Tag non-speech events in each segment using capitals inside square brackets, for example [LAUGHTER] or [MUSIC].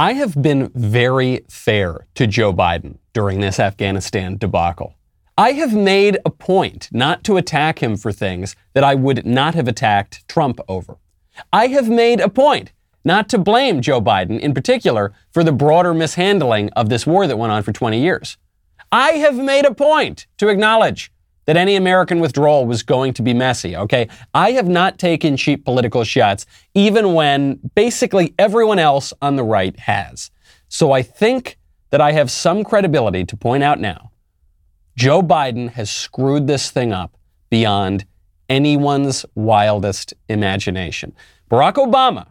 I have been very fair to Joe Biden during this Afghanistan debacle. I have made a point not to attack him for things that I would not have attacked Trump over. I have made a point not to blame Joe Biden in particular for the broader mishandling of this war that went on for 20 years. I have made a point to acknowledge that any American withdrawal was going to be messy, okay? I have not taken cheap political shots, even when basically everyone else on the right has. So I think that I have some credibility to point out now Joe Biden has screwed this thing up beyond anyone's wildest imagination. Barack Obama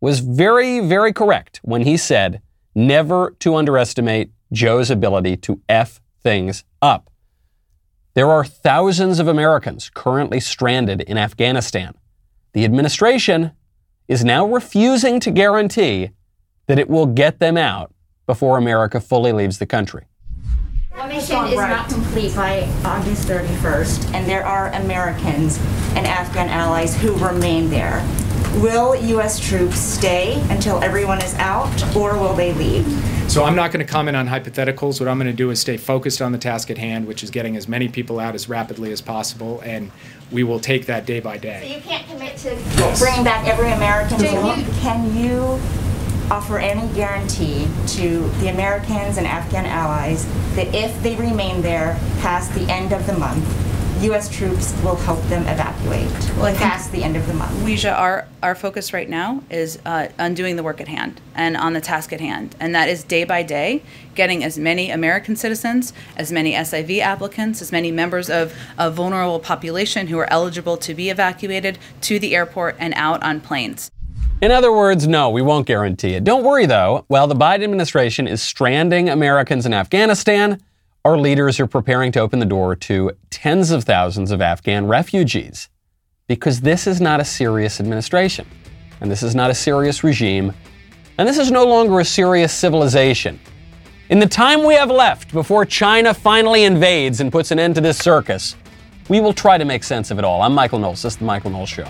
was very, very correct when he said never to underestimate Joe's ability to F things up. There are thousands of Americans currently stranded in Afghanistan. The administration is now refusing to guarantee that it will get them out before America fully leaves the country. The mission is not complete by August 31st, and there are Americans and Afghan allies who remain there. Will U.S. troops stay until everyone is out, or will they leave? So I'm not going to comment on hypotheticals. What I'm going to do is stay focused on the task at hand, which is getting as many people out as rapidly as possible, and we will take that day by So day. you can't commit to bringing back every American. Can you offer any guarantee to the Americans and Afghan allies that if they remain there past the end of the month, U.S. troops will help them evacuate Well, I think- past the end of the month? Weijia, our, our focus right now is uh, on doing the work at hand and on the task at hand. And that is day by day, getting as many American citizens, as many SIV applicants, as many members of a vulnerable population who are eligible to be evacuated to the airport and out on planes. In other words, no, we won't guarantee it. Don't worry though, while the Biden administration is stranding Americans in Afghanistan, our leaders are preparing to open the door to tens of thousands of Afghan refugees. Because this is not a serious administration, and this is not a serious regime, and this is no longer a serious civilization. In the time we have left before China finally invades and puts an end to this circus, we will try to make sense of it all. I'm Michael Knowles. This is The Michael Knowles Show.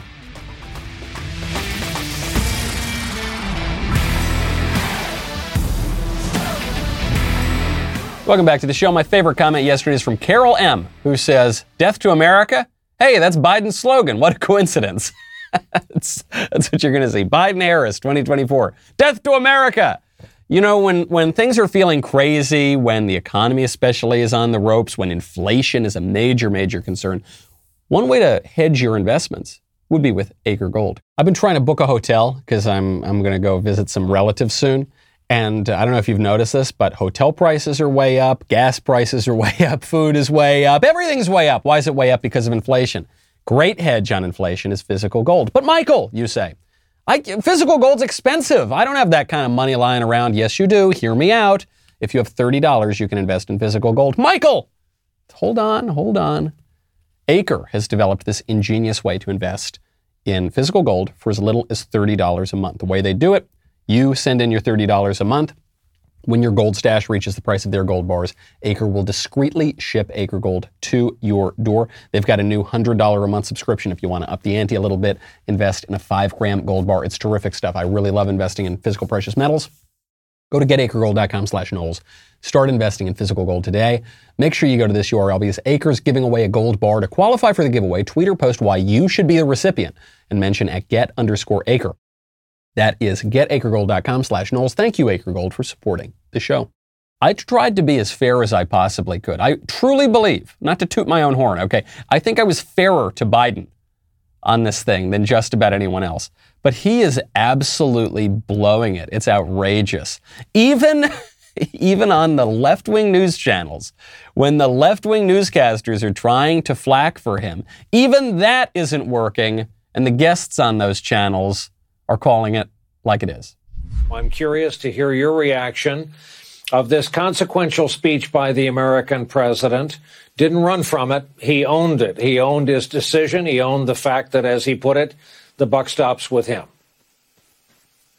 Welcome back to the show. My favorite comment yesterday is from Carol M., who says, Death to America? Hey, that's Biden's slogan. What a coincidence. [LAUGHS] that's, that's what you're going to see. Biden Harris 2024. Death to America. You know, when, when things are feeling crazy, when the economy especially is on the ropes, when inflation is a major, major concern, one way to hedge your investments would be with Acre Gold. I've been trying to book a hotel because I'm, I'm going to go visit some relatives soon. And I don't know if you've noticed this, but hotel prices are way up, gas prices are [LAUGHS] way up, food is way up, everything's way up. Why is it way up? Because of inflation. Great hedge on inflation is physical gold. But Michael, you say, physical gold's expensive. I don't have that kind of money lying around. Yes, you do. Hear me out. If you have $30, you can invest in physical gold. Michael, hold on, hold on. Acre has developed this ingenious way to invest in physical gold for as little as $30 a month. The way they do it, you send in your $30 a month. When your gold stash reaches the price of their gold bars, Acre will discreetly ship Acre Gold to your door. They've got a new $100 a month subscription if you want to up the ante a little bit, invest in a 5 gram gold bar. It's terrific stuff. I really love investing in physical precious metals. Go to getacregold.com slash Knowles. Start investing in physical gold today. Make sure you go to this URL because Acres giving away a gold bar. To qualify for the giveaway, tweet or post why you should be the recipient and mention at get underscore acre. That is getacregold.com slash Knowles. Thank you, Acre Gold, for supporting the show. I tried to be as fair as I possibly could. I truly believe, not to toot my own horn, okay, I think I was fairer to Biden on this thing than just about anyone else. But he is absolutely blowing it. It's outrageous. Even [LAUGHS] even on the left-wing news channels, when the left-wing newscasters are trying to flack for him, even that isn't working, and the guests on those channels are calling it like it is. I'm curious to hear your reaction of this consequential speech by the American president. Didn't run from it. He owned it. He owned his decision. He owned the fact that, as he put it, the buck stops with him.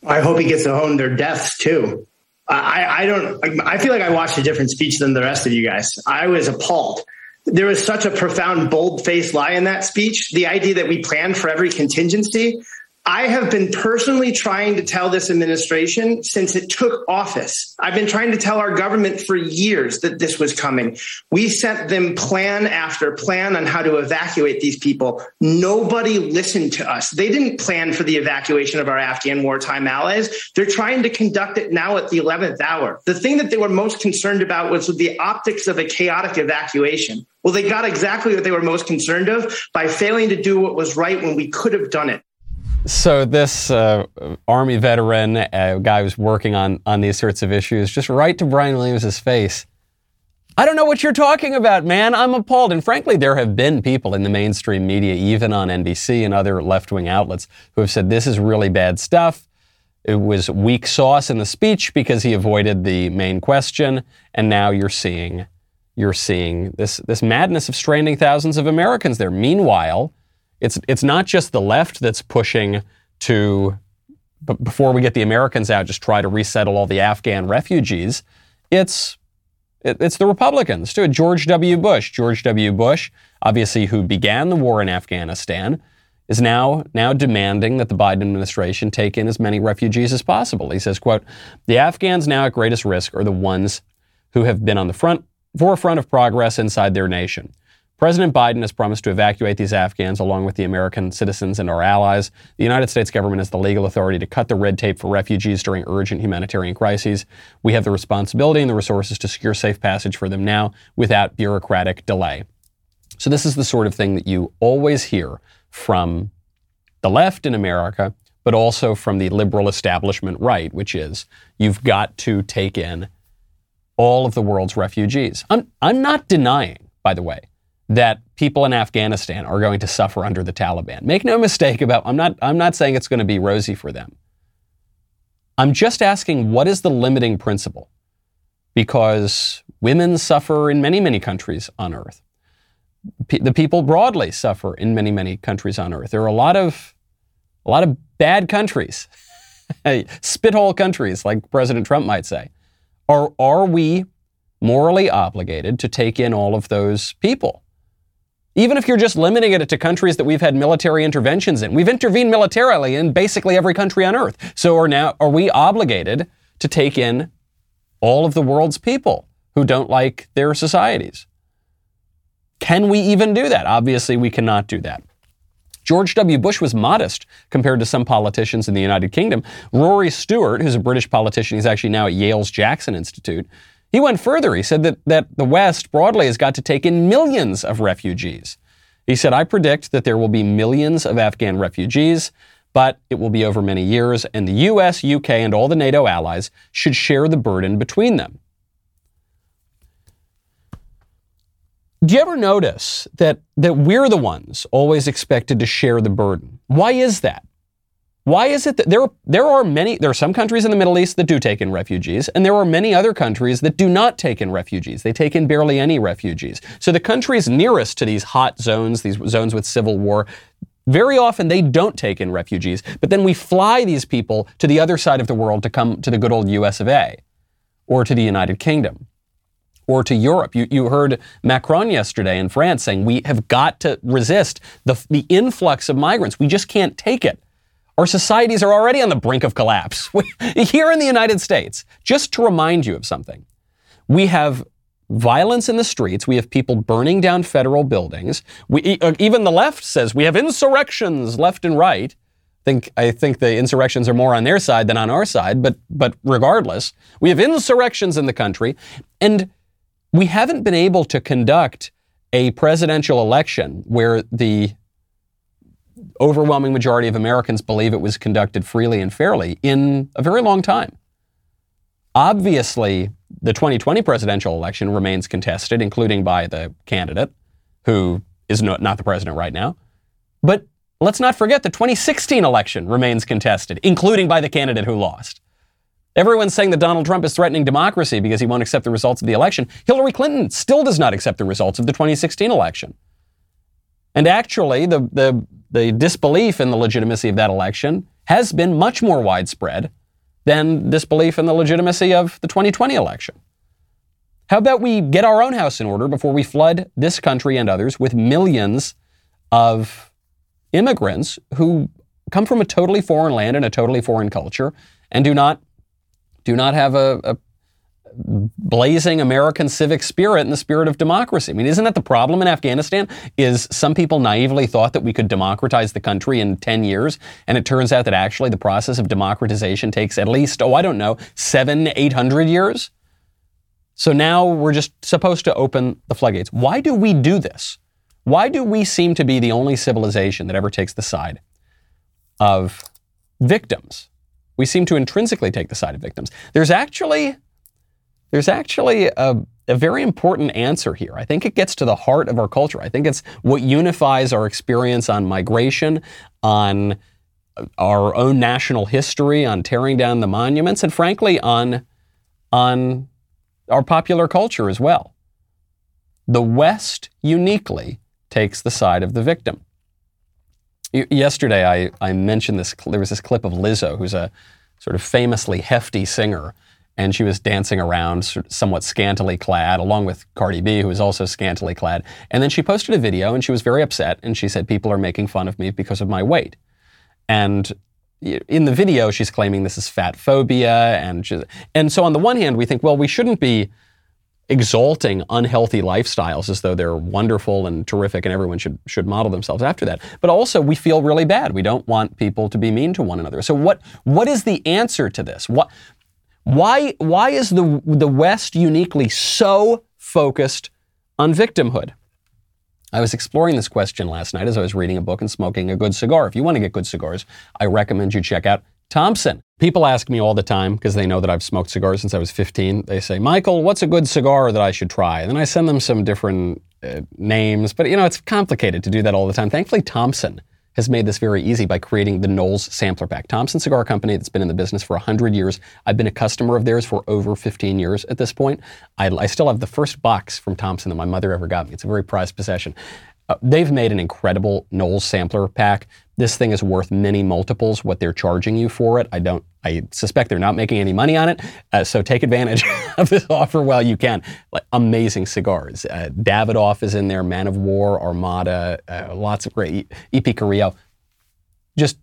I hope he gets to own their deaths too. I, I don't. I feel like I watched a different speech than the rest of you guys. I was appalled. There was such a profound, bold-faced lie in that speech. The idea that we planned for every contingency. I have been personally trying to tell this administration since it took office. I've been trying to tell our government for years that this was coming. We sent them plan after plan on how to evacuate these people. Nobody listened to us. They didn't plan for the evacuation of our Afghan wartime allies. They're trying to conduct it now at the 11th hour. The thing that they were most concerned about was the optics of a chaotic evacuation. Well, they got exactly what they were most concerned of by failing to do what was right when we could have done it. So this uh, Army veteran, uh, guy who's working on on these sorts of issues, just right to Brian Williams' face. I don't know what you're talking about, man. I'm appalled. And frankly, there have been people in the mainstream media, even on NBC and other left wing outlets, who have said this is really bad stuff. It was weak sauce in the speech because he avoided the main question, and now you're seeing you're seeing this this madness of stranding thousands of Americans there. Meanwhile, it's it's not just the left that's pushing to but before we get the Americans out, just try to resettle all the Afghan refugees. It's it, it's the Republicans too. George W. Bush, George W. Bush, obviously who began the war in Afghanistan, is now now demanding that the Biden administration take in as many refugees as possible. He says, "quote The Afghans now at greatest risk are the ones who have been on the front forefront of progress inside their nation." President Biden has promised to evacuate these Afghans along with the American citizens and our allies. The United States government has the legal authority to cut the red tape for refugees during urgent humanitarian crises. We have the responsibility and the resources to secure safe passage for them now without bureaucratic delay. So, this is the sort of thing that you always hear from the left in America, but also from the liberal establishment right, which is you've got to take in all of the world's refugees. I'm, I'm not denying, by the way, that people in Afghanistan are going to suffer under the Taliban. Make no mistake about I'm not I'm not saying it's going to be rosy for them. I'm just asking what is the limiting principle? Because women suffer in many many countries on earth. P- the people broadly suffer in many many countries on earth. There are a lot of a lot of bad countries. [LAUGHS] Spithole countries like President Trump might say. Are are we morally obligated to take in all of those people? Even if you're just limiting it to countries that we've had military interventions in, we've intervened militarily in basically every country on earth. So are now are we obligated to take in all of the world's people who don't like their societies? Can we even do that? Obviously, we cannot do that. George W. Bush was modest compared to some politicians in the United Kingdom. Rory Stewart, who's a British politician, he's actually now at Yale's Jackson Institute, he went further. He said that, that the West broadly has got to take in millions of refugees. He said, I predict that there will be millions of Afghan refugees, but it will be over many years, and the US, UK, and all the NATO allies should share the burden between them. Do you ever notice that, that we're the ones always expected to share the burden? Why is that? Why is it that there, there are many, there are some countries in the Middle East that do take in refugees, and there are many other countries that do not take in refugees. They take in barely any refugees. So the countries nearest to these hot zones, these zones with civil war, very often they don't take in refugees, but then we fly these people to the other side of the world to come to the good old US of A or to the United Kingdom or to Europe. You, you heard Macron yesterday in France saying we have got to resist the, the influx of migrants. We just can't take it. Our societies are already on the brink of collapse. [LAUGHS] Here in the United States, just to remind you of something, we have violence in the streets. We have people burning down federal buildings. We, uh, even the left says we have insurrections left and right. I think, I think the insurrections are more on their side than on our side, but, but regardless, we have insurrections in the country. And we haven't been able to conduct a presidential election where the overwhelming majority of Americans believe it was conducted freely and fairly in a very long time. Obviously, the 2020 presidential election remains contested, including by the candidate, who is not, not the president right now. But let's not forget the 2016 election remains contested, including by the candidate who lost. Everyone's saying that Donald Trump is threatening democracy because he won't accept the results of the election. Hillary Clinton still does not accept the results of the 2016 election. And actually, the, the the disbelief in the legitimacy of that election has been much more widespread than disbelief in the legitimacy of the 2020 election. How about we get our own house in order before we flood this country and others with millions of immigrants who come from a totally foreign land and a totally foreign culture and do not do not have a, a blazing American civic spirit and the spirit of democracy. I mean, isn't that the problem in Afghanistan? Is some people naively thought that we could democratize the country in 10 years, and it turns out that actually the process of democratization takes at least, oh, I don't know, seven, 800 years? So now we're just supposed to open the floodgates. Why do we do this? Why do we seem to be the only civilization that ever takes the side of victims? We seem to intrinsically take the side of victims. There's actually there's actually a, a very important answer here. I think it gets to the heart of our culture. I think it's what unifies our experience on migration, on our own national history, on tearing down the monuments, and frankly, on, on our popular culture as well. The West uniquely takes the side of the victim. Yesterday, I, I mentioned this. There was this clip of Lizzo, who's a sort of famously hefty singer, and she was dancing around somewhat scantily clad, along with Cardi B, who was also scantily clad. And then she posted a video and she was very upset and she said, People are making fun of me because of my weight. And in the video, she's claiming this is fat phobia. And, and so, on the one hand, we think, well, we shouldn't be exalting unhealthy lifestyles as though they're wonderful and terrific and everyone should, should model themselves after that. But also, we feel really bad. We don't want people to be mean to one another. So, what, what is the answer to this? What, why, why is the, the West uniquely so focused on victimhood? I was exploring this question last night as I was reading a book and smoking a good cigar. If you want to get good cigars, I recommend you check out Thompson. People ask me all the time because they know that I've smoked cigars since I was 15. They say, Michael, what's a good cigar that I should try? And then I send them some different uh, names, but you know, it's complicated to do that all the time. Thankfully, Thompson has made this very easy by creating the Knowles Sampler Pack. Thompson Cigar Company that's been in the business for 100 years. I've been a customer of theirs for over 15 years at this point. I, I still have the first box from Thompson that my mother ever got me. It's a very prized possession. Uh, they've made an incredible Knowles Sampler Pack. This thing is worth many multiples what they're charging you for it. I don't. I suspect they're not making any money on it. Uh, so take advantage [LAUGHS] of this offer while you can. Like amazing cigars. Uh, Davidoff is in there. Man of War, Armada, uh, lots of great. EP Carrillo. Just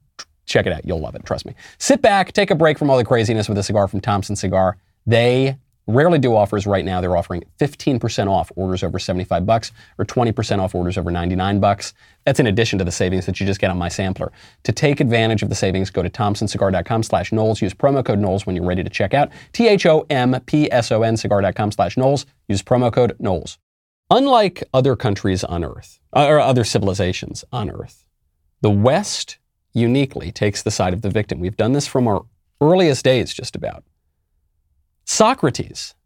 check it out. You'll love it. Trust me. Sit back, take a break from all the craziness with a cigar from Thompson Cigar. They rarely do offers right now. They're offering 15% off orders over 75 bucks or 20% off orders over 99 bucks. That's in addition to the savings that you just get on my sampler. To take advantage of the savings, go to thompsoncigar.com slash Knowles. Use promo code Knowles when you're ready to check out. T-H-O-M-P-S-O-N cigar.com slash Knowles. Use promo code Knowles. Unlike other countries on Earth, uh, or other civilizations on Earth, the West uniquely takes the side of the victim. We've done this from our earliest days, just about. Socrates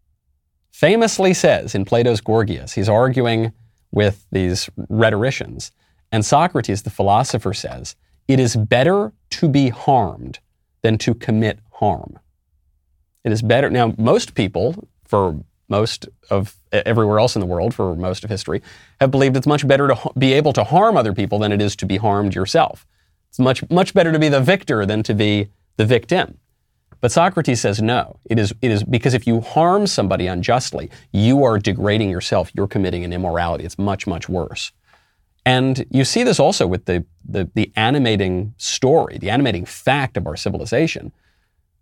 famously says in Plato's Gorgias, he's arguing with these rhetoricians, and Socrates, the philosopher, says, It is better to be harmed than to commit harm. It is better. Now, most people, for most of everywhere else in the world, for most of history, have believed it's much better to be able to harm other people than it is to be harmed yourself. It's much, much better to be the victor than to be the victim. But Socrates says no. It is, it is because if you harm somebody unjustly, you are degrading yourself. You're committing an immorality. It's much, much worse. And you see this also with the, the, the animating story, the animating fact of our civilization,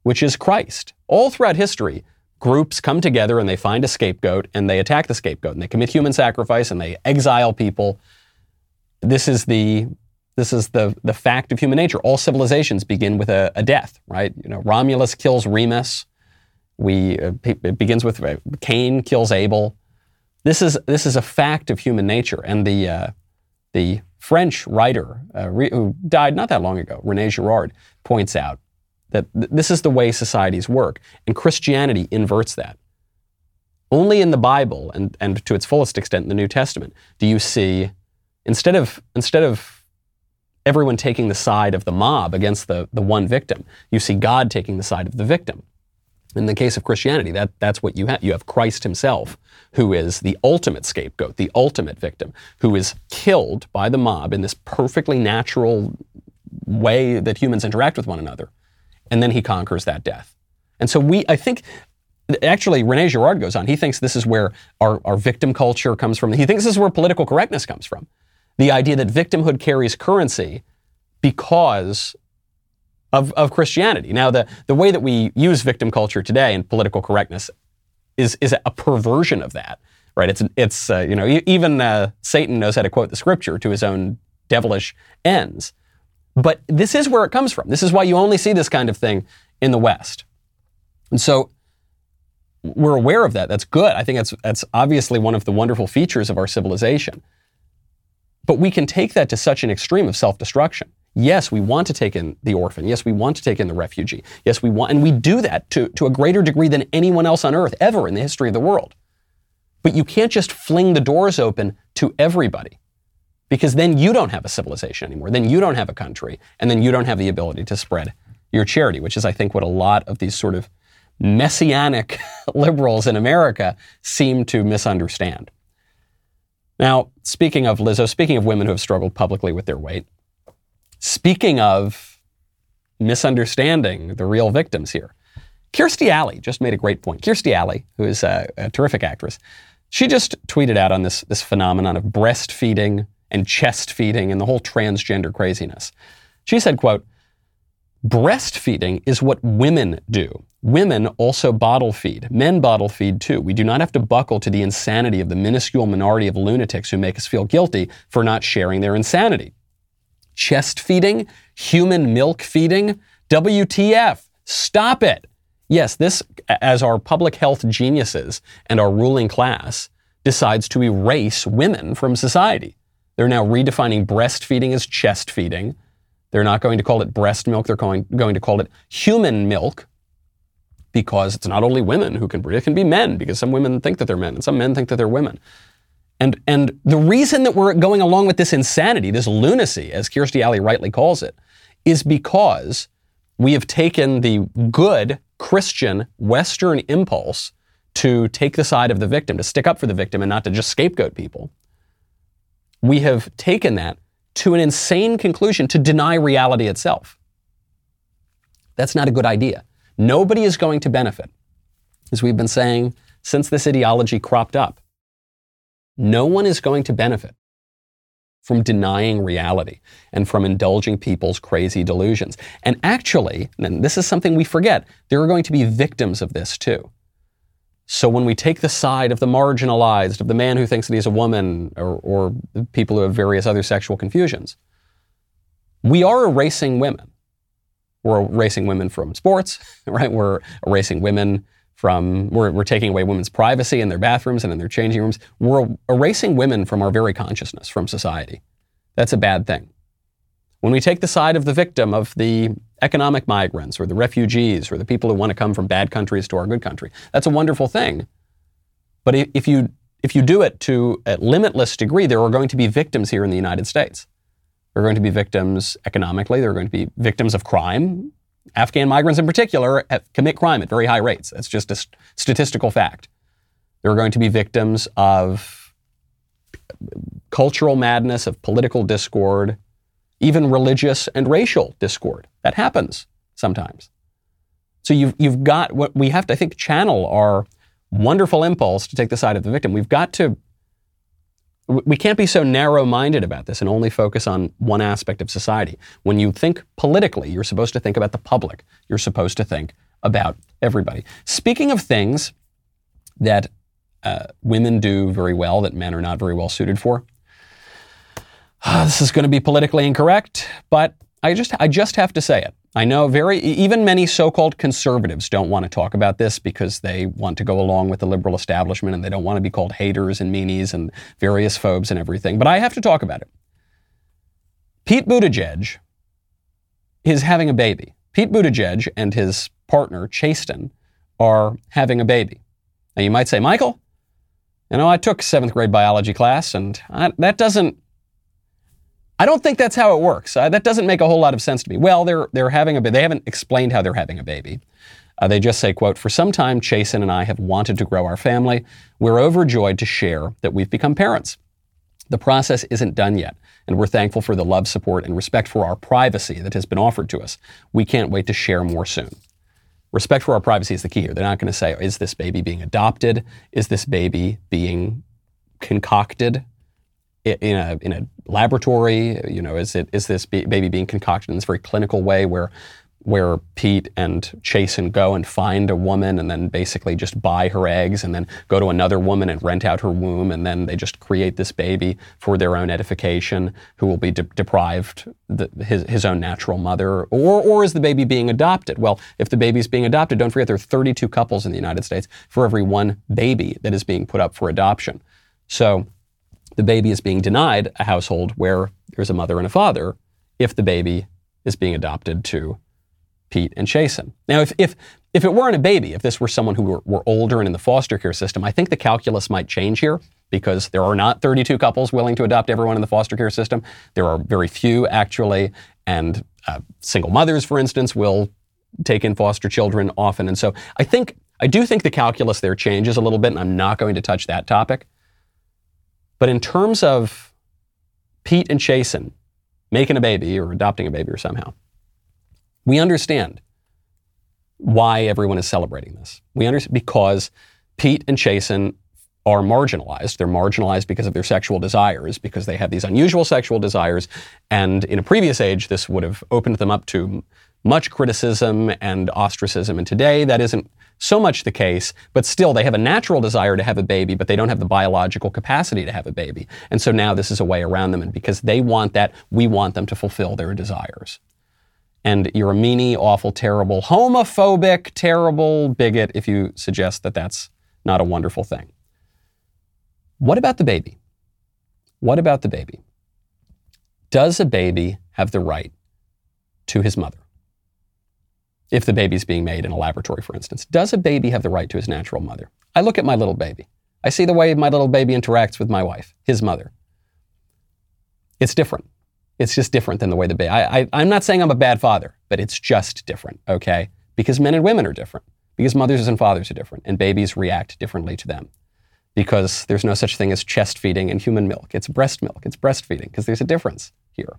which is Christ. All throughout history, groups come together and they find a scapegoat and they attack the scapegoat and they commit human sacrifice and they exile people. This is the this is the, the fact of human nature. All civilizations begin with a, a death, right? You know, Romulus kills Remus. We, uh, it begins with uh, Cain kills Abel. This is, this is a fact of human nature. And the, uh, the French writer uh, re, who died not that long ago, Rene Girard, points out that th- this is the way societies work. And Christianity inverts that. Only in the Bible and, and to its fullest extent in the New Testament do you see, instead of, instead of everyone taking the side of the mob against the, the one victim. You see God taking the side of the victim. In the case of Christianity, that, that's what you have. You have Christ himself, who is the ultimate scapegoat, the ultimate victim, who is killed by the mob in this perfectly natural way that humans interact with one another. And then he conquers that death. And so we, I think, actually, Rene Girard goes on. He thinks this is where our, our victim culture comes from. He thinks this is where political correctness comes from the idea that victimhood carries currency because of, of Christianity. Now, the, the way that we use victim culture today and political correctness is, is a perversion of that, right? It's, it's uh, you know, even uh, Satan knows how to quote the scripture to his own devilish ends. But this is where it comes from. This is why you only see this kind of thing in the West. And so we're aware of that. That's good. I think that's, that's obviously one of the wonderful features of our civilization. But we can take that to such an extreme of self destruction. Yes, we want to take in the orphan. Yes, we want to take in the refugee. Yes, we want, and we do that to, to a greater degree than anyone else on earth ever in the history of the world. But you can't just fling the doors open to everybody because then you don't have a civilization anymore. Then you don't have a country, and then you don't have the ability to spread your charity, which is, I think, what a lot of these sort of messianic [LAUGHS] liberals in America seem to misunderstand. Now, speaking of Lizzo, speaking of women who have struggled publicly with their weight, speaking of misunderstanding the real victims here, Kirstie Alley just made a great point. Kirstie Alley, who is a, a terrific actress, she just tweeted out on this, this phenomenon of breastfeeding and chest feeding and the whole transgender craziness. She said, quote, breastfeeding is what women do. Women also bottle feed. Men bottle feed too. We do not have to buckle to the insanity of the minuscule minority of lunatics who make us feel guilty for not sharing their insanity. Chest feeding, human milk feeding, WTF. Stop it. Yes, this, as our public health geniuses and our ruling class decides to erase women from society. They're now redefining breastfeeding as chest feeding. They're not going to call it breast milk, they're going, going to call it human milk because it's not only women who can breed, it can be men because some women think that they're men and some men think that they're women. And, and the reason that we're going along with this insanity, this lunacy, as Kirstie Alley rightly calls it, is because we have taken the good Christian Western impulse to take the side of the victim, to stick up for the victim and not to just scapegoat people. We have taken that to an insane conclusion to deny reality itself. That's not a good idea. Nobody is going to benefit. As we've been saying since this ideology cropped up, no one is going to benefit from denying reality and from indulging people's crazy delusions. And actually, and this is something we forget, there are going to be victims of this too. So when we take the side of the marginalized, of the man who thinks that he's a woman, or, or people who have various other sexual confusions, we are erasing women. We're erasing women from sports, [LAUGHS] right? We're erasing women from, we're, we're taking away women's privacy in their bathrooms and in their changing rooms. We're erasing women from our very consciousness, from society. That's a bad thing. When we take the side of the victim, of the economic migrants or the refugees or the people who want to come from bad countries to our good country, that's a wonderful thing. But if you, if you do it to a limitless degree, there are going to be victims here in the United States. There are going to be victims economically. There are going to be victims of crime. Afghan migrants, in particular, eh, commit crime at very high rates. That's just a st- statistical fact. There are going to be victims of cultural madness, of political discord, even religious and racial discord. That happens sometimes. So you've, you've got what we have to, I think, channel our wonderful impulse to take the side of the victim. We've got to we can't be so narrow minded about this and only focus on one aspect of society. When you think politically, you're supposed to think about the public. You're supposed to think about everybody. Speaking of things that uh, women do very well that men are not very well suited for, Ah, this is going to be politically incorrect, but I just, I just have to say it. I know very, even many so-called conservatives don't want to talk about this because they want to go along with the liberal establishment and they don't want to be called haters and meanies and various phobes and everything. But I have to talk about it. Pete Buttigieg is having a baby. Pete Buttigieg and his partner, Chasten, are having a baby. Now you might say, Michael, you know, I took seventh grade biology class and I, that doesn't I don't think that's how it works. Uh, that doesn't make a whole lot of sense to me. Well, they're they're having a baby. They haven't explained how they're having a baby. Uh, they just say, quote, for some time, Chasten and I have wanted to grow our family. We're overjoyed to share that we've become parents. The process isn't done yet, and we're thankful for the love, support, and respect for our privacy that has been offered to us. We can't wait to share more soon. Respect for our privacy is the key here. They're not going to say, is this baby being adopted? Is this baby being concocted? In a, in a laboratory? You know, is, it, is this baby being concocted in this very clinical way where where Pete and Chasten go and find a woman and then basically just buy her eggs and then go to another woman and rent out her womb and then they just create this baby for their own edification who will be de- deprived the, his, his own natural mother or, or is the baby being adopted? Well, if the baby is being adopted, don't forget there are 32 couples in the United States for every one baby that is being put up for adoption. So the baby is being denied a household where there's a mother and a father if the baby is being adopted to Pete and Chasten. Now, if, if, if it weren't a baby, if this were someone who were, were older and in the foster care system, I think the calculus might change here because there are not 32 couples willing to adopt everyone in the foster care system. There are very few, actually, and uh, single mothers, for instance, will take in foster children often. And so I think, I do think the calculus there changes a little bit, and I'm not going to touch that topic. But in terms of Pete and Chasten making a baby or adopting a baby or somehow, we understand why everyone is celebrating this. We understand because Pete and Chasten are marginalized. They're marginalized because of their sexual desires, because they have these unusual sexual desires. And in a previous age, this would have opened them up to much criticism and ostracism. And today, that isn't so much the case, but still, they have a natural desire to have a baby, but they don't have the biological capacity to have a baby. And so now this is a way around them. And because they want that, we want them to fulfill their desires and you're a meanie, awful, terrible, homophobic, terrible bigot if you suggest that that's not a wonderful thing. What about the baby? What about the baby? Does a baby have the right to his mother? If the baby's being made in a laboratory, for instance, does a baby have the right to his natural mother? I look at my little baby. I see the way my little baby interacts with my wife, his mother. It's different. It's just different than the way the baby. I, am not saying I'm a bad father, but it's just different, okay? Because men and women are different. Because mothers and fathers are different, and babies react differently to them. Because there's no such thing as chest feeding and human milk. It's breast milk. It's breastfeeding. Because there's a difference here.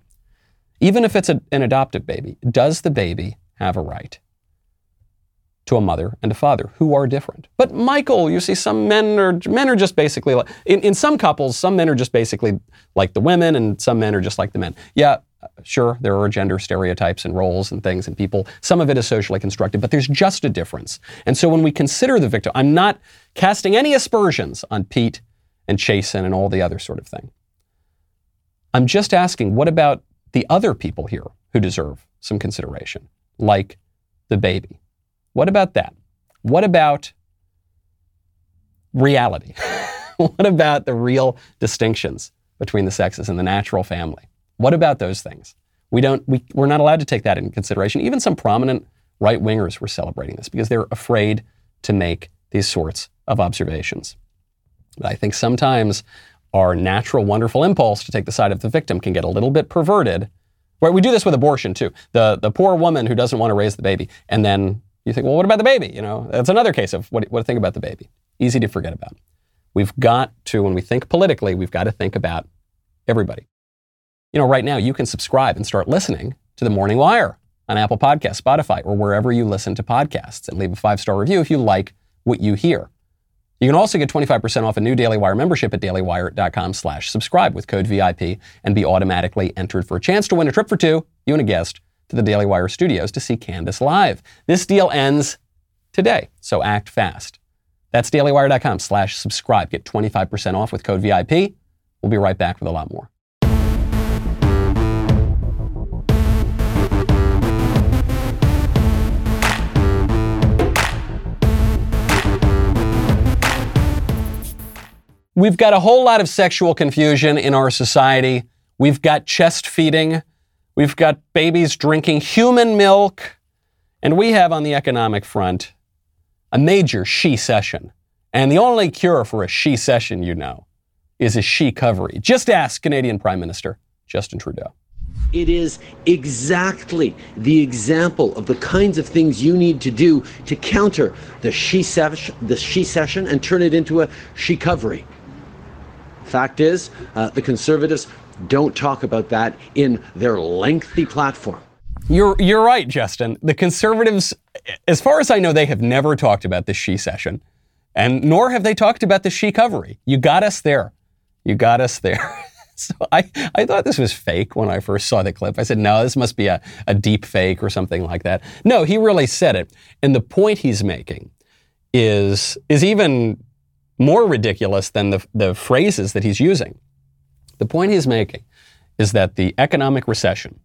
Even if it's a, an adoptive baby, does the baby have a right to a mother and a father who are different. But Michael, you see, some men are men are just basically like in, in some couples, some men are just basically like the women, and some men are just like the men. Yeah, uh, sure, there are gender stereotypes and roles and things and people. Some of it is socially constructed, but there's just a difference. And so when we consider the victim, I'm not casting any aspersions on Pete and Chasten and all the other sort of thing. I'm just asking, what about the other people here who deserve some consideration, like the baby? What about that? What about reality? [LAUGHS] what about the real distinctions between the sexes and the natural family? What about those things? We don't, we, we're not allowed to take that into consideration. Even some prominent right wingers were celebrating this because they're afraid to make these sorts of observations. But I think sometimes our natural, wonderful impulse to take the side of the victim can get a little bit perverted. Right? We do this with abortion too. The, the poor woman who doesn't want to raise the baby and then you think, well, what about the baby? You know, that's another case of what, what to think about the baby. Easy to forget about. We've got to, when we think politically, we've got to think about everybody. You know, right now you can subscribe and start listening to the Morning Wire on Apple Podcasts, Spotify, or wherever you listen to podcasts and leave a five star review if you like what you hear. You can also get 25% off a new Daily Wire membership at dailywire.com slash subscribe with code VIP and be automatically entered for a chance to win a trip for two, you and a guest, to the Daily Wire studios to see Candace live. This deal ends today, so act fast. That's dailywire.com slash subscribe. Get 25% off with code VIP. We'll be right back with a lot more. We've got a whole lot of sexual confusion in our society. We've got chest feeding. We've got babies drinking human milk. And we have on the economic front a major she session. And the only cure for a she session, you know, is a she covery. Just ask Canadian Prime Minister Justin Trudeau. It is exactly the example of the kinds of things you need to do to counter the she, session, the she session and turn it into a she covery. Fact is, uh, the Conservatives don't talk about that in their lengthy platform. You're, you're right, Justin. The conservatives, as far as I know, they have never talked about the she session, and nor have they talked about the she covery. You got us there. You got us there. [LAUGHS] So I, I thought this was fake when I first saw the clip. I said, no, this must be a, a deep fake or something like that. No, he really said it. And the point he's making is, is even more ridiculous than the, the phrases that he's using. The point he's making is that the economic recession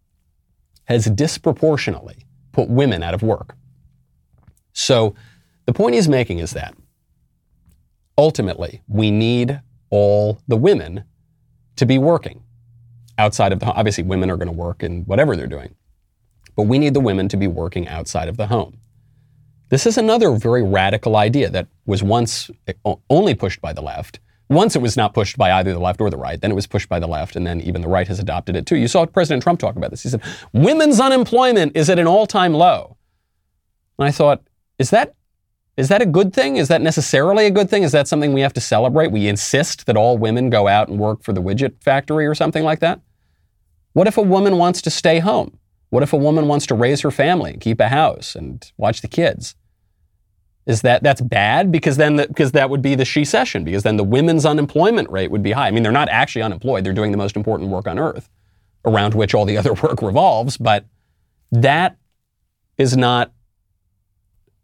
has disproportionately put women out of work. So the point he's making is that ultimately we need all the women to be working outside of the home. Obviously, women are going to work in whatever they're doing, but we need the women to be working outside of the home. This is another very radical idea that was once only pushed by the left. Once it was not pushed by either the left or the right, then it was pushed by the left, and then even the right has adopted it too. You saw President Trump talk about this. He said, Women's unemployment is at an all time low. And I thought, is that is that a good thing? Is that necessarily a good thing? Is that something we have to celebrate? We insist that all women go out and work for the widget factory or something like that? What if a woman wants to stay home? What if a woman wants to raise her family keep a house and watch the kids? Is that that's bad because then the, because that would be the she session because then the women's unemployment rate would be high. I mean, they're not actually unemployed; they're doing the most important work on earth, around which all the other [LAUGHS] work revolves. But that is not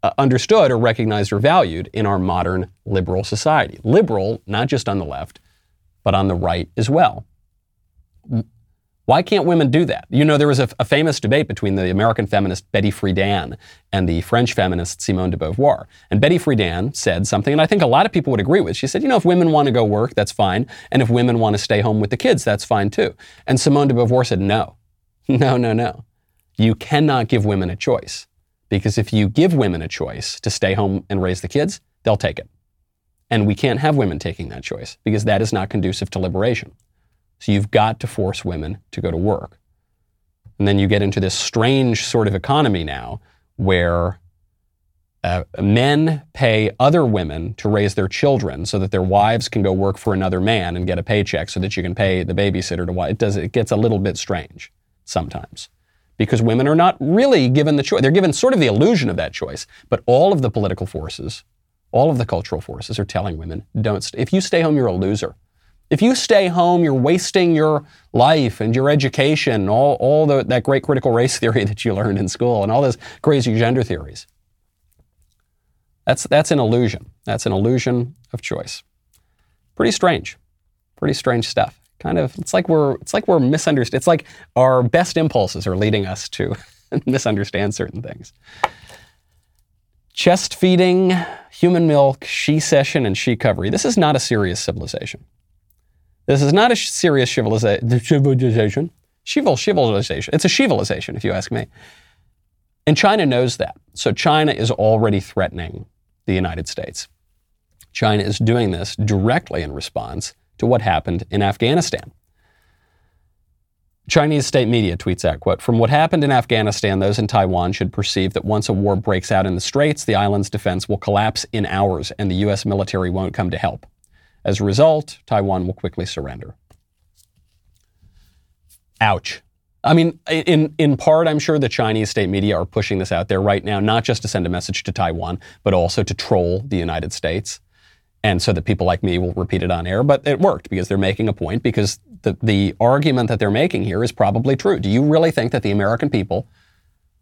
uh, understood or recognized or valued in our modern liberal society. Liberal, not just on the left, but on the right as well. Why can't women do that? You know, there was a, a, famous debate between the American feminist Betty Friedan and the French feminist Simone de Beauvoir. And Betty Friedan said something, and I think a lot of people would agree with. She said, you know, if women want to go work, that's fine. And if women want to stay home with the kids, that's fine too. And Simone de Beauvoir said, no, [LAUGHS] no, no, no. You cannot give women a choice. Because if you give women a choice to stay home and raise the kids, they'll take it. And we can't have women taking that choice because that is not conducive to liberation. So you've got to force women to go to work. And then you get into this strange sort of economy now where uh, men pay other women to raise their children so that their wives can go work for another man and get a paycheck so that you can pay the babysitter to it does it gets a little bit strange sometimes because women are not really given the choice. They're given sort of the illusion of that choice, but all of the political forces, all of the cultural forces are telling women, don't, st- if you stay home, you're a loser. If you stay home, you're wasting your life and your education, all, all the, that great critical race [LAUGHS] theory that you learned in school and all those crazy gender theories. That's, that's an illusion. That's an illusion of choice. Pretty strange. Pretty strange stuff kind of it's like we're it's like we're misunderstood. It's like our best impulses are leading us to [LAUGHS] misunderstand certain things. Chest feeding, human milk, she session, and she-covery. This is not a serious civilization. This is not a serious civilization. Civilization. Civilization. It's a civilization, if you ask me. And China knows that. So China is already threatening the United States. China is doing this directly in response to what happened in Afghanistan. Chinese state media tweets out, quote, From what happened in Afghanistan, those in Taiwan should perceive that once a war breaks out in the Straits, the island's defense will collapse in hours and the U.S. military won't come to help. As a result, Taiwan will quickly surrender. Ouch. I mean, in, in part, I'm sure the Chinese state media are pushing this out there right now, not just to send a message to Taiwan, but also to troll the United States and so that people like me will repeat it on air. But it worked because they're making a point because the, the argument that they're making here is probably true. Do you really think that the American people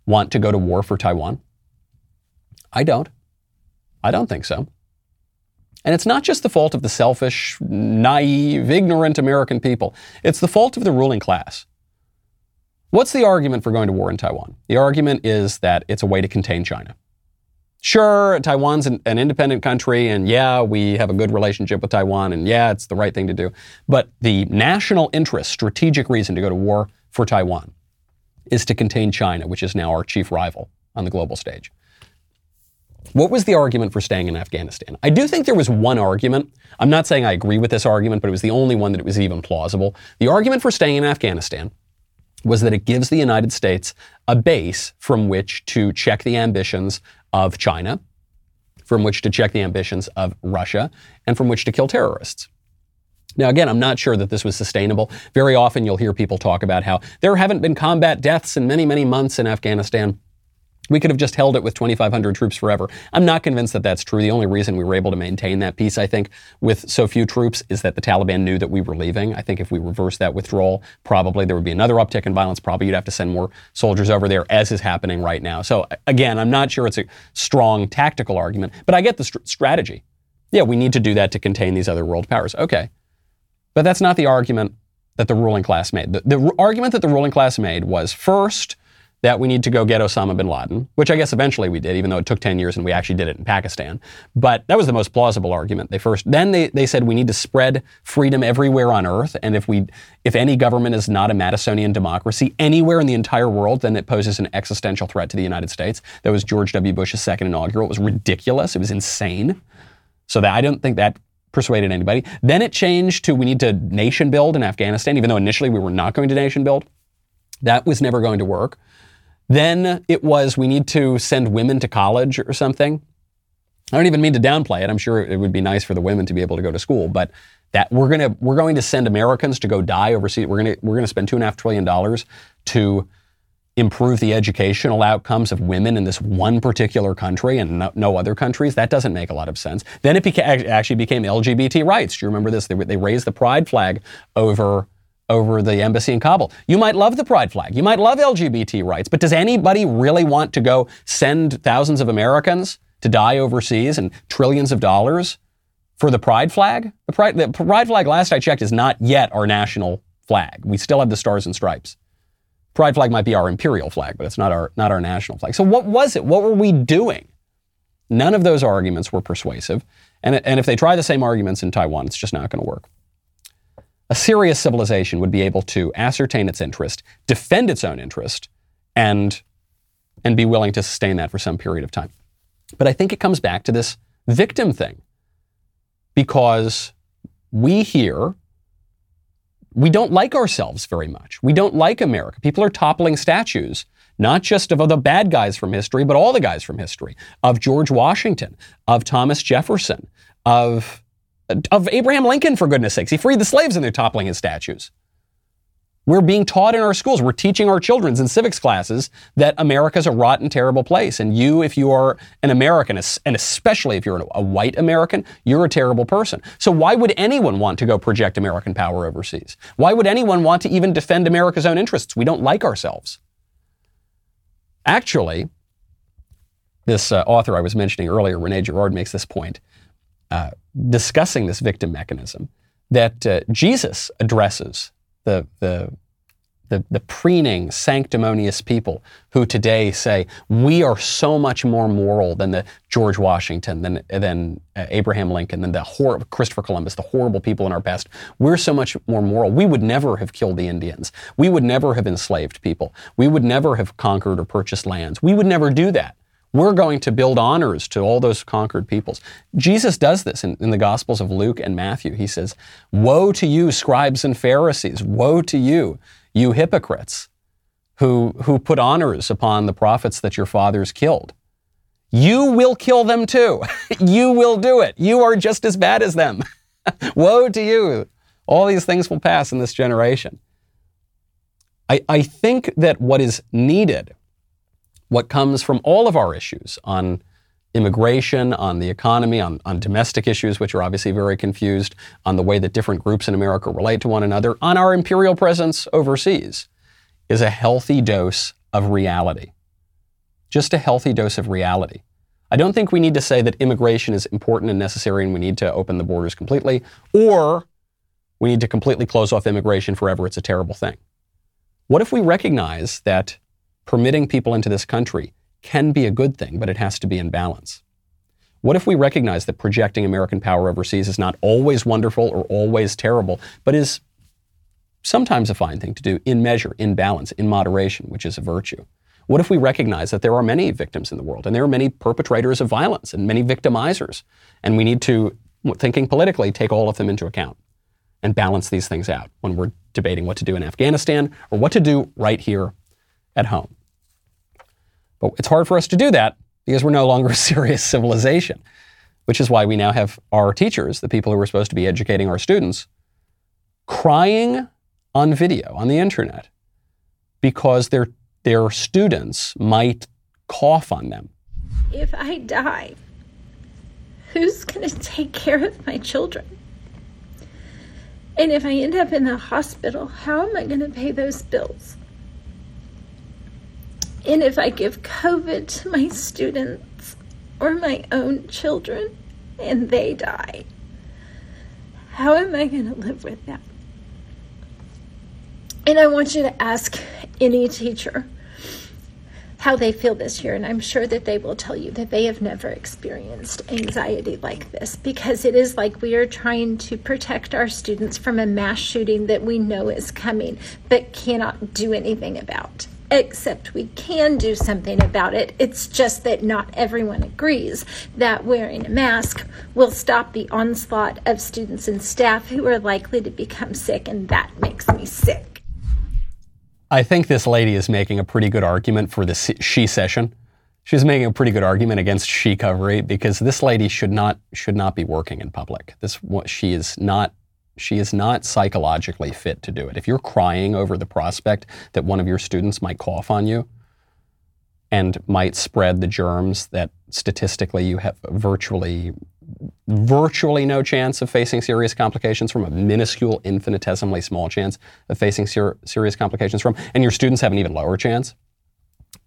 want to go to war for Taiwan? I don't. I don't think so. And it's not just the fault of the selfish, naive, ignorant American people. It's the fault of the ruling class. What's the argument for going to war in Taiwan? The argument is that it's a way to contain China. Sure, Taiwan's an, an, independent country, and yeah, we have a good relationship with Taiwan, and yeah, it's the right thing to do. But the national interest, strategic reason to go to war for Taiwan is to contain China, which is now our chief rival on the global stage. What was the argument for staying in Afghanistan? I do think there was one argument. I'm not saying I agree with this argument, but it was the only one that it was even plausible. The argument for staying in Afghanistan was that it gives the United States a base from which to check the ambitions of China, from which to check the ambitions of Russia, and from which to kill terrorists. Now, again, I'm not sure that this was sustainable. Very often you'll hear people talk about how there haven't been combat deaths in many, many months in Afghanistan. We could have just held it with 2,500 troops forever. I'm not convinced that that's true. The only reason we were able to maintain that peace, I think, with so few troops is that the Taliban knew that we were leaving. I think if we reversed that withdrawal, probably there would be another uptick in violence. Probably you'd have to send more soldiers over there, as is happening right now. So, again, I'm not sure it's a strong tactical argument, but I get the st- strategy. Yeah, we need to do that to contain these other world powers. Okay. But that's not the argument that the ruling class made. The, the argument that the ruling class made was first, that we need to go get Osama bin Laden, which I guess eventually we did, even though it took 10 years and we actually did it in Pakistan. But that was the most plausible argument. They first, then they, they said we need to spread freedom everywhere on earth. And if we, if any government is not a Madisonian democracy anywhere in the entire world, then it poses an existential threat to the United States. That was George W. Bush's second inaugural. It was ridiculous. It was insane. So that I don't think that persuaded anybody. Then it changed to we need to nation build in Afghanistan, even though initially we were not going to nation build. That was never going to work. Then it was we need to send women to college or something. I don't even mean to downplay it. I'm sure it would be nice for the women to be able to go to school, but that we're gonna we're going to send Americans to go die overseas. We're gonna we're gonna spend two and a half trillion dollars to improve the educational outcomes of women in this one particular country and no, no, other countries. That doesn't make a lot of sense. Then it beca- actually became LGBT rights. Do you remember this? They, they raised the pride flag over over the embassy in Kabul. You might love the pride flag. You might love LGBT rights, but does anybody really want to go send thousands of Americans to die overseas and trillions of dollars for the pride flag? The pride, the pride flag, last I checked, is not yet our national flag. We still have the stars and stripes. Pride flag might be our imperial flag, but it's not our, not our national flag. So what was it? What were we doing? None of those arguments were persuasive. And, and if they try the same arguments in Taiwan, it's just not going to work. A serious civilization would be able to ascertain its interest, defend its own interest, and, and be willing to sustain that for some period of time. But I think it comes back to this victim thing. Because we here, we don't like ourselves very much. We don't like America. People are toppling statues, not just of the bad guys from history, but all the guys from history, of George Washington, of Thomas Jefferson, of of Abraham Lincoln, for goodness sakes. He freed the slaves and they're toppling his statues. We're being taught in our schools, we're teaching our children in civics classes that America's a rotten, terrible place. And you, if you are an American, and especially if you're a white American, you're a terrible person. So why would anyone want to go project American power overseas? Why would anyone want to even defend America's own interests? We don't like ourselves. Actually, this uh, author I was mentioning earlier, Rene Girard, makes this point. Uh, discussing this victim mechanism that uh, Jesus addresses the, the, the, the, preening, sanctimonious people who today say, we are so much more moral than the George Washington, than, than uh, Abraham Lincoln, than the hor- Christopher Columbus, the horrible people in our past. We're so much more moral. We would never have killed the Indians. We would never have enslaved people. We would never have conquered or purchased lands. We would never do that. We're going to build honors to all those conquered peoples. Jesus does this in, in, the Gospels of Luke and Matthew. He says, Woe to you, scribes and Pharisees! Woe to you, you hypocrites, who, who put honors upon the prophets that your fathers killed. You will kill them too. [LAUGHS] you will do it. You are just as bad as them. [LAUGHS] Woe to you. All these things will pass in this generation. I, I think that what is needed what comes from all of our issues on immigration, on the economy, on, on domestic issues, which are obviously very confused, on the way that different groups in America relate to one another, on our imperial presence overseas, is a healthy dose of reality. Just a healthy dose of reality. I don't think we need to say that immigration is important and necessary and we need to open the borders completely, or we need to completely close off immigration forever. It's a terrible thing. What if we recognize that permitting people into this country can be a good thing, but it has to be in balance. What if we recognize that projecting American power overseas is not always wonderful or always terrible, but is sometimes a fine thing to do in measure, in balance, in moderation, which is a virtue? What if we recognize that there are many victims in the world and there are many perpetrators of violence and many victimizers, and we need to, thinking politically, take all of them into account and balance these things out when we're debating what to do in Afghanistan or what to do right here at home. But it's hard for us to do that because we're no longer a [LAUGHS] serious civilization, which is why we now have our teachers, the people who are supposed to be educating our students, crying on video on the internet because their, their students might cough on them. If I die, who's going to take care of my children? And if I end up in the hospital, how am I going to pay those bills? And if I give COVID to my students or my own children and they die, how am I going to live with that? And I want you to ask any teacher how they feel this year. And I'm sure that they will tell you that they have never experienced anxiety like this because it is like we are trying to protect our students from a mass shooting that we know is coming but cannot do anything about. Except we can do something about it. It's just that not everyone agrees that wearing a mask will stop the onslaught of students and staff who are likely to become sick, and that makes me sick. I think this lady is making a pretty good argument for the she-cession. She's making a pretty good argument against she-covery because this lady should not should not be working in public. This what she is not she is not psychologically fit to do it. If you're crying over the prospect that one of your students might cough on you and might spread the germs that statistically you have virtually virtually no chance of facing serious complications from, a minuscule, infinitesimally small chance of facing ser- serious complications from, and your students have an even lower chance,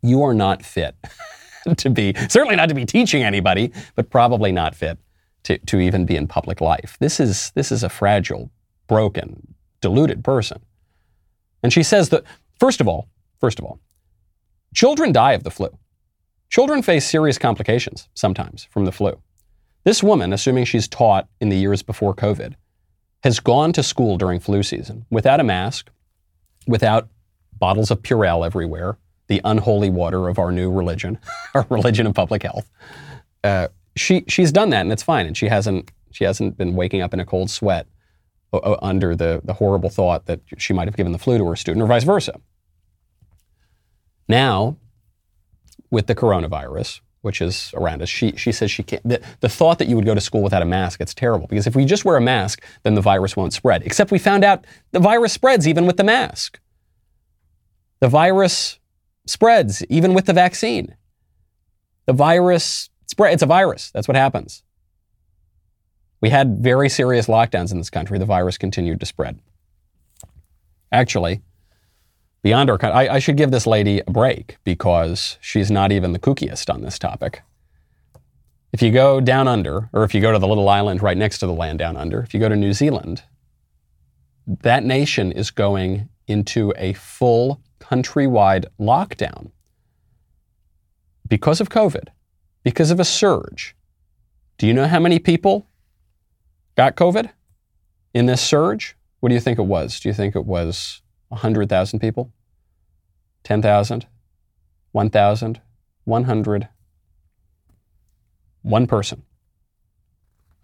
you are not fit [LAUGHS] to be, certainly not to be teaching anybody, but probably not fit to, to even be in public life. This is, this is a fragile, broken, deluded person. And she says that, first of all, first of all, children die of the flu. Children face serious complications sometimes from the flu. This woman, assuming she's taught in the years before COVID, has gone to school during flu season without a mask, without bottles of Purell everywhere, the unholy water of our new religion, [LAUGHS] our religion of public health. Uh, she she's done that and it's fine, and she hasn't she hasn't been waking up in a cold sweat under the the horrible thought that she might have given the flu to her student or vice versa. Now, with the coronavirus, which is around us. She, she says she can't. The, the thought that you would go to school without a mask, it's terrible because if we just wear a mask, then the virus won't spread. Except we found out the virus spreads even with the mask. The virus spreads even with the vaccine. The virus spread. It's a virus. That's what happens. We had very serious lockdowns in this country. The virus continued to spread. Actually, beyond our I, I should give this lady a break because she's not even the kookiest on this topic. If you go down under, or if you go to the little island right next to the land down under, if you go to New Zealand, that nation is going into a full countrywide lockdown because of COVID, because of a surge. Do you know how many people got COVID in this surge? What do you think it was? Do you think it was 100,000 people? 10,000, 1,000, 100, one person.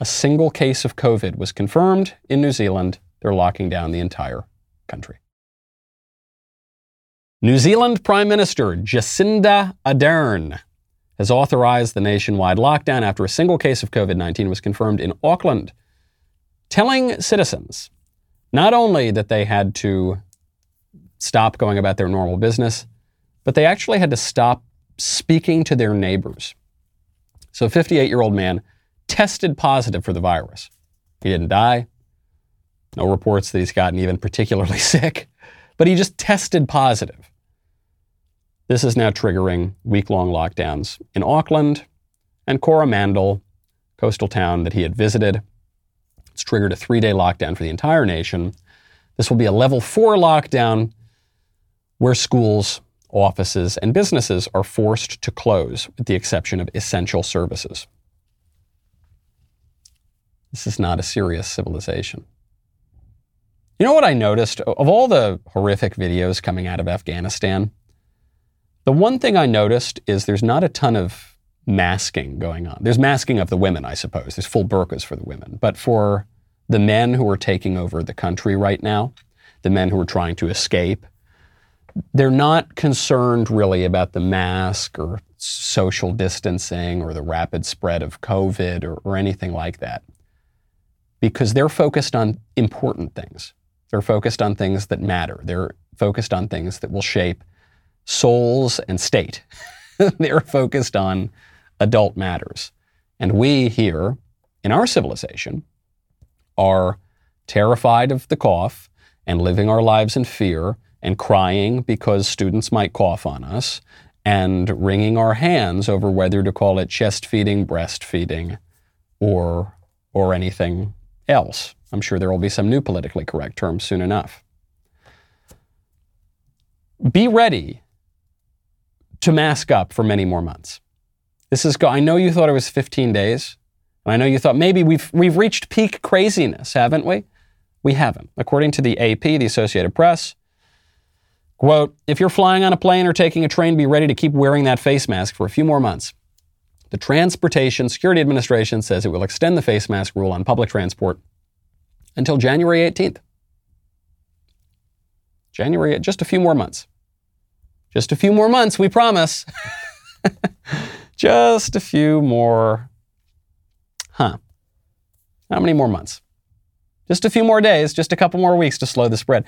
A single case of COVID was confirmed in New Zealand. They're locking down the entire country. New Zealand Prime Minister Jacinda Ardern has authorized the nationwide lockdown after a single case of COVID 19 was confirmed in Auckland, telling citizens not only that they had to stop going about their normal business, but they actually had to stop speaking to their neighbors. So, a 58 year old man tested positive for the virus. He didn't die. No reports that he's gotten even particularly [LAUGHS] sick, but he just tested positive. This is now triggering week long lockdowns in Auckland and Coromandel, coastal town that he had visited. It's triggered a three day lockdown for the entire nation. This will be a level four lockdown where schools, offices, and businesses are forced to close, with the exception of essential services. This is not a serious civilization. You know what I noticed? Of all the horrific videos coming out of Afghanistan, the one thing I noticed is there's not a ton of masking going on. There's masking of the women, I suppose. There's full burqas for the women. But for the men who are taking over the country right now, the men who are trying to escape, they're not concerned really about the mask or social distancing or the rapid spread of COVID or, or anything like that because they're focused on important things. They're focused on things that matter. They're focused on things that will shape souls and state. [LAUGHS] they're focused on adult matters. And we here in our civilization are terrified of the cough and living our lives in fear and crying because students might cough on us and wringing our hands over whether to call it chest feeding, breastfeeding, or, or anything else. I'm sure there will be some new politically correct terms soon enough. Be ready to mask up for many more months. This is, I know you thought it was 15 days. And I know you thought maybe we've we've reached peak craziness, haven't we? We haven't. According to the AP, the Associated Press, quote, if you're flying on a plane or taking a train, be ready to keep wearing that face mask for a few more months. The Transportation Security Administration says it will extend the face mask rule on public transport until January 18th. January, just a few more months. Just a few more months, we promise. [LAUGHS] just a few more. Huh. How many more months? Just a few more days, just a couple more weeks to slow the spread.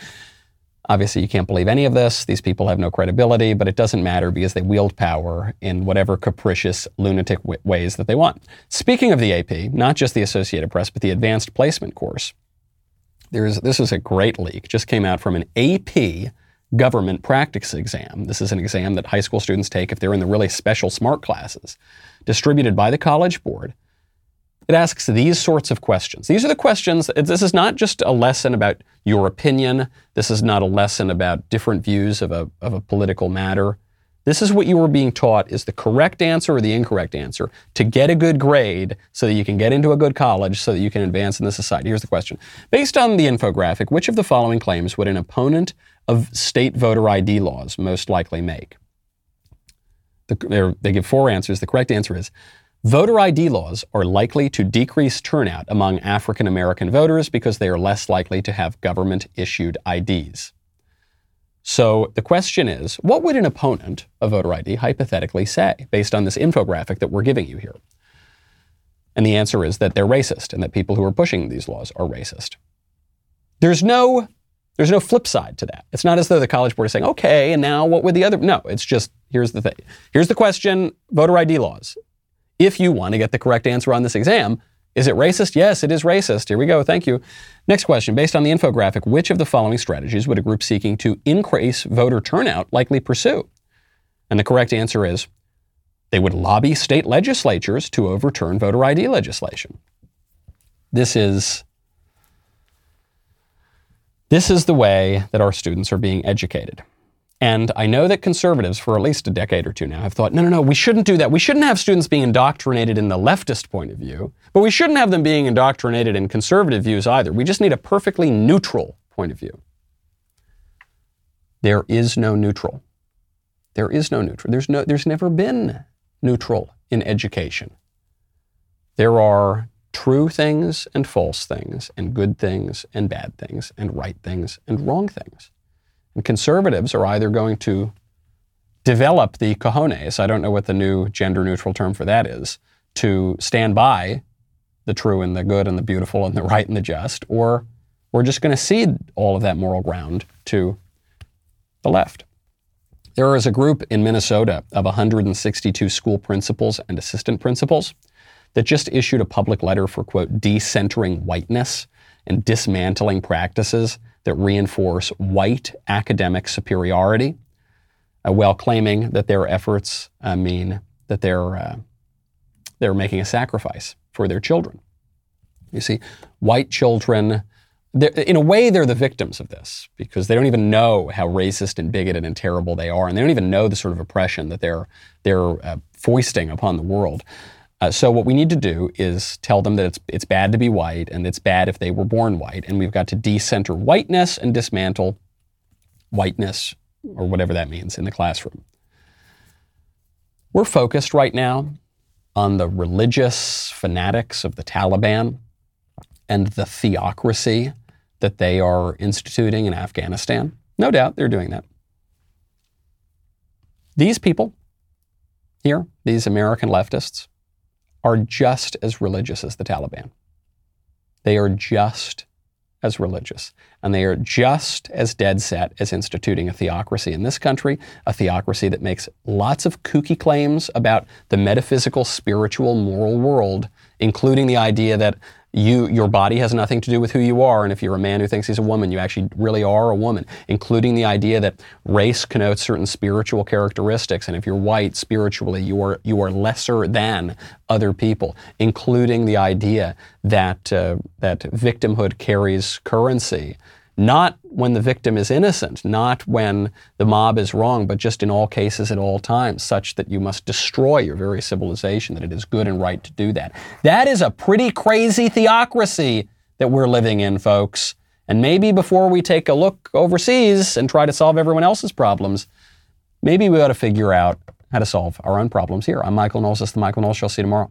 Obviously, you can't believe any of this. These people have no credibility, but it doesn't matter because they wield power in whatever capricious, lunatic w- ways that they want. Speaking of the AP, not just the Associated Press, but the Advanced Placement course, there's, this is a great leak, just came out from an AP government practice exam. This is an exam that high school students take if they're in the really special smart classes, distributed by the College Board. It asks these sorts of questions. These are the questions. This is not just a lesson about your opinion. This is not a lesson about different views of a, of a political matter. This is what you are being taught is the correct answer or the incorrect answer to get a good grade so that you can get into a good college so that you can advance in the society. Here's the question. Based on the infographic, which of the following claims would an opponent of state voter ID laws most likely make? The, they give four answers. The correct answer is Voter ID laws are likely to decrease turnout among African American voters because they are less likely to have government issued IDs. So the question is what would an opponent of voter ID hypothetically say based on this infographic that we're giving you here? And the answer is that they're racist and that people who are pushing these laws are racist. There's no there's no flip side to that. It's not as though the College Board is saying, okay, and now what would the other? No, it's just here's the thing. Here's the question voter ID laws if you want to get the correct answer on this exam. Is it racist? Yes, it is racist. Here we go. Thank you. Next question. Based on the infographic, which of the following strategies would a group seeking to increase voter turnout likely pursue? And the correct answer is they would lobby state legislatures to overturn voter ID legislation. This is this is the way that our students are being educated. And I know that conservatives, for at least a decade or two now, have thought, no, no, no, we shouldn't do that. We shouldn't have students being indoctrinated in the leftist point of view, but we shouldn't have them being indoctrinated in conservative views either. We just need a perfectly neutral point of view. There is no neutral. There is no neutral. There's, no, there's never been neutral in education. There are true things and false things, and good things and bad things, and right things and wrong things. And conservatives are either going to develop the cojones, I don't know what the new gender neutral term for that is, to stand by the true and the good and the beautiful and the right and the just, or we're just going to cede all of that moral ground to the left. There is a group in Minnesota of 162 school principals and assistant principals that just issued a public letter for, quote, decentering whiteness and dismantling practices that reinforce white academic superiority uh, while claiming that their efforts uh, mean that they're, uh, they're making a sacrifice for their children. You see, white children, in a way, they're the victims of this because they don't even know how racist and bigoted and terrible they are, and they don't even know the sort of oppression that they're, they're uh, foisting upon the world. Uh, so what we need to do is tell them that it's, it's bad to be white and it's bad if they were born white. And we've got to decenter whiteness and dismantle whiteness or whatever that means in the classroom. We're focused right now on the religious fanatics of the Taliban and the theocracy that they are instituting in Afghanistan. No doubt they're doing that. These people here, these American leftists, are just as religious as the Taliban. They are just as religious. And they are just as dead set as instituting a theocracy in this country, a theocracy that makes lots of kooky claims about the metaphysical, spiritual, moral world, including the idea that you, your body has nothing to do with who you are, and if you're a man who thinks he's a woman, you actually really are a woman, including the idea that race connotes certain spiritual characteristics, and if you're white spiritually, you are, you are lesser than other people, including the idea that, uh, that victimhood carries currency not when the victim is innocent, not when the mob is wrong, but just in all cases at all times, such that you must destroy your very civilization, that it is good and right to do that. That is a pretty crazy theocracy that we're living in, folks. And maybe before we take a look overseas and try to solve everyone else's problems, maybe we ought to figure out how to solve our own problems here. I'm Michael Knowles. This is The Michael Knowles Show. See you tomorrow.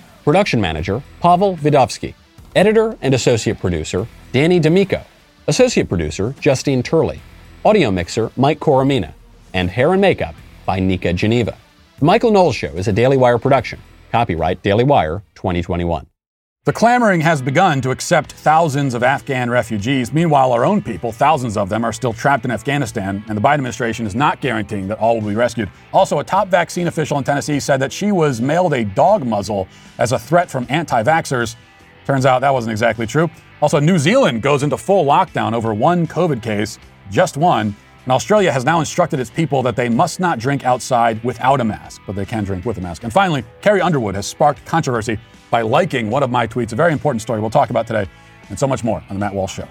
Production manager, Pavel Vidovsky. Editor and associate producer, Danny D'Amico. Associate producer, Justine Turley. Audio mixer, Mike Coromina. And hair and makeup by Nika Geneva. The Michael Knowles Show is a Daily Wire production. Copyright Daily Wire 2021. The clamoring has begun to accept thousands of Afghan refugees. Meanwhile, our own people, thousands of them, are still trapped in Afghanistan, and the Biden administration is not guaranteeing that all will be rescued. Also, a top vaccine official in Tennessee said that she was mailed a dog muzzle as a threat from anti vaxxers. Turns out that wasn't exactly true. Also, New Zealand goes into full lockdown over one COVID case, just one. And Australia has now instructed its people that they must not drink outside without a mask, but they can drink with a mask. And finally, Carrie Underwood has sparked controversy by liking one of my tweets, a very important story we'll talk about today, and so much more on The Matt Walsh Show.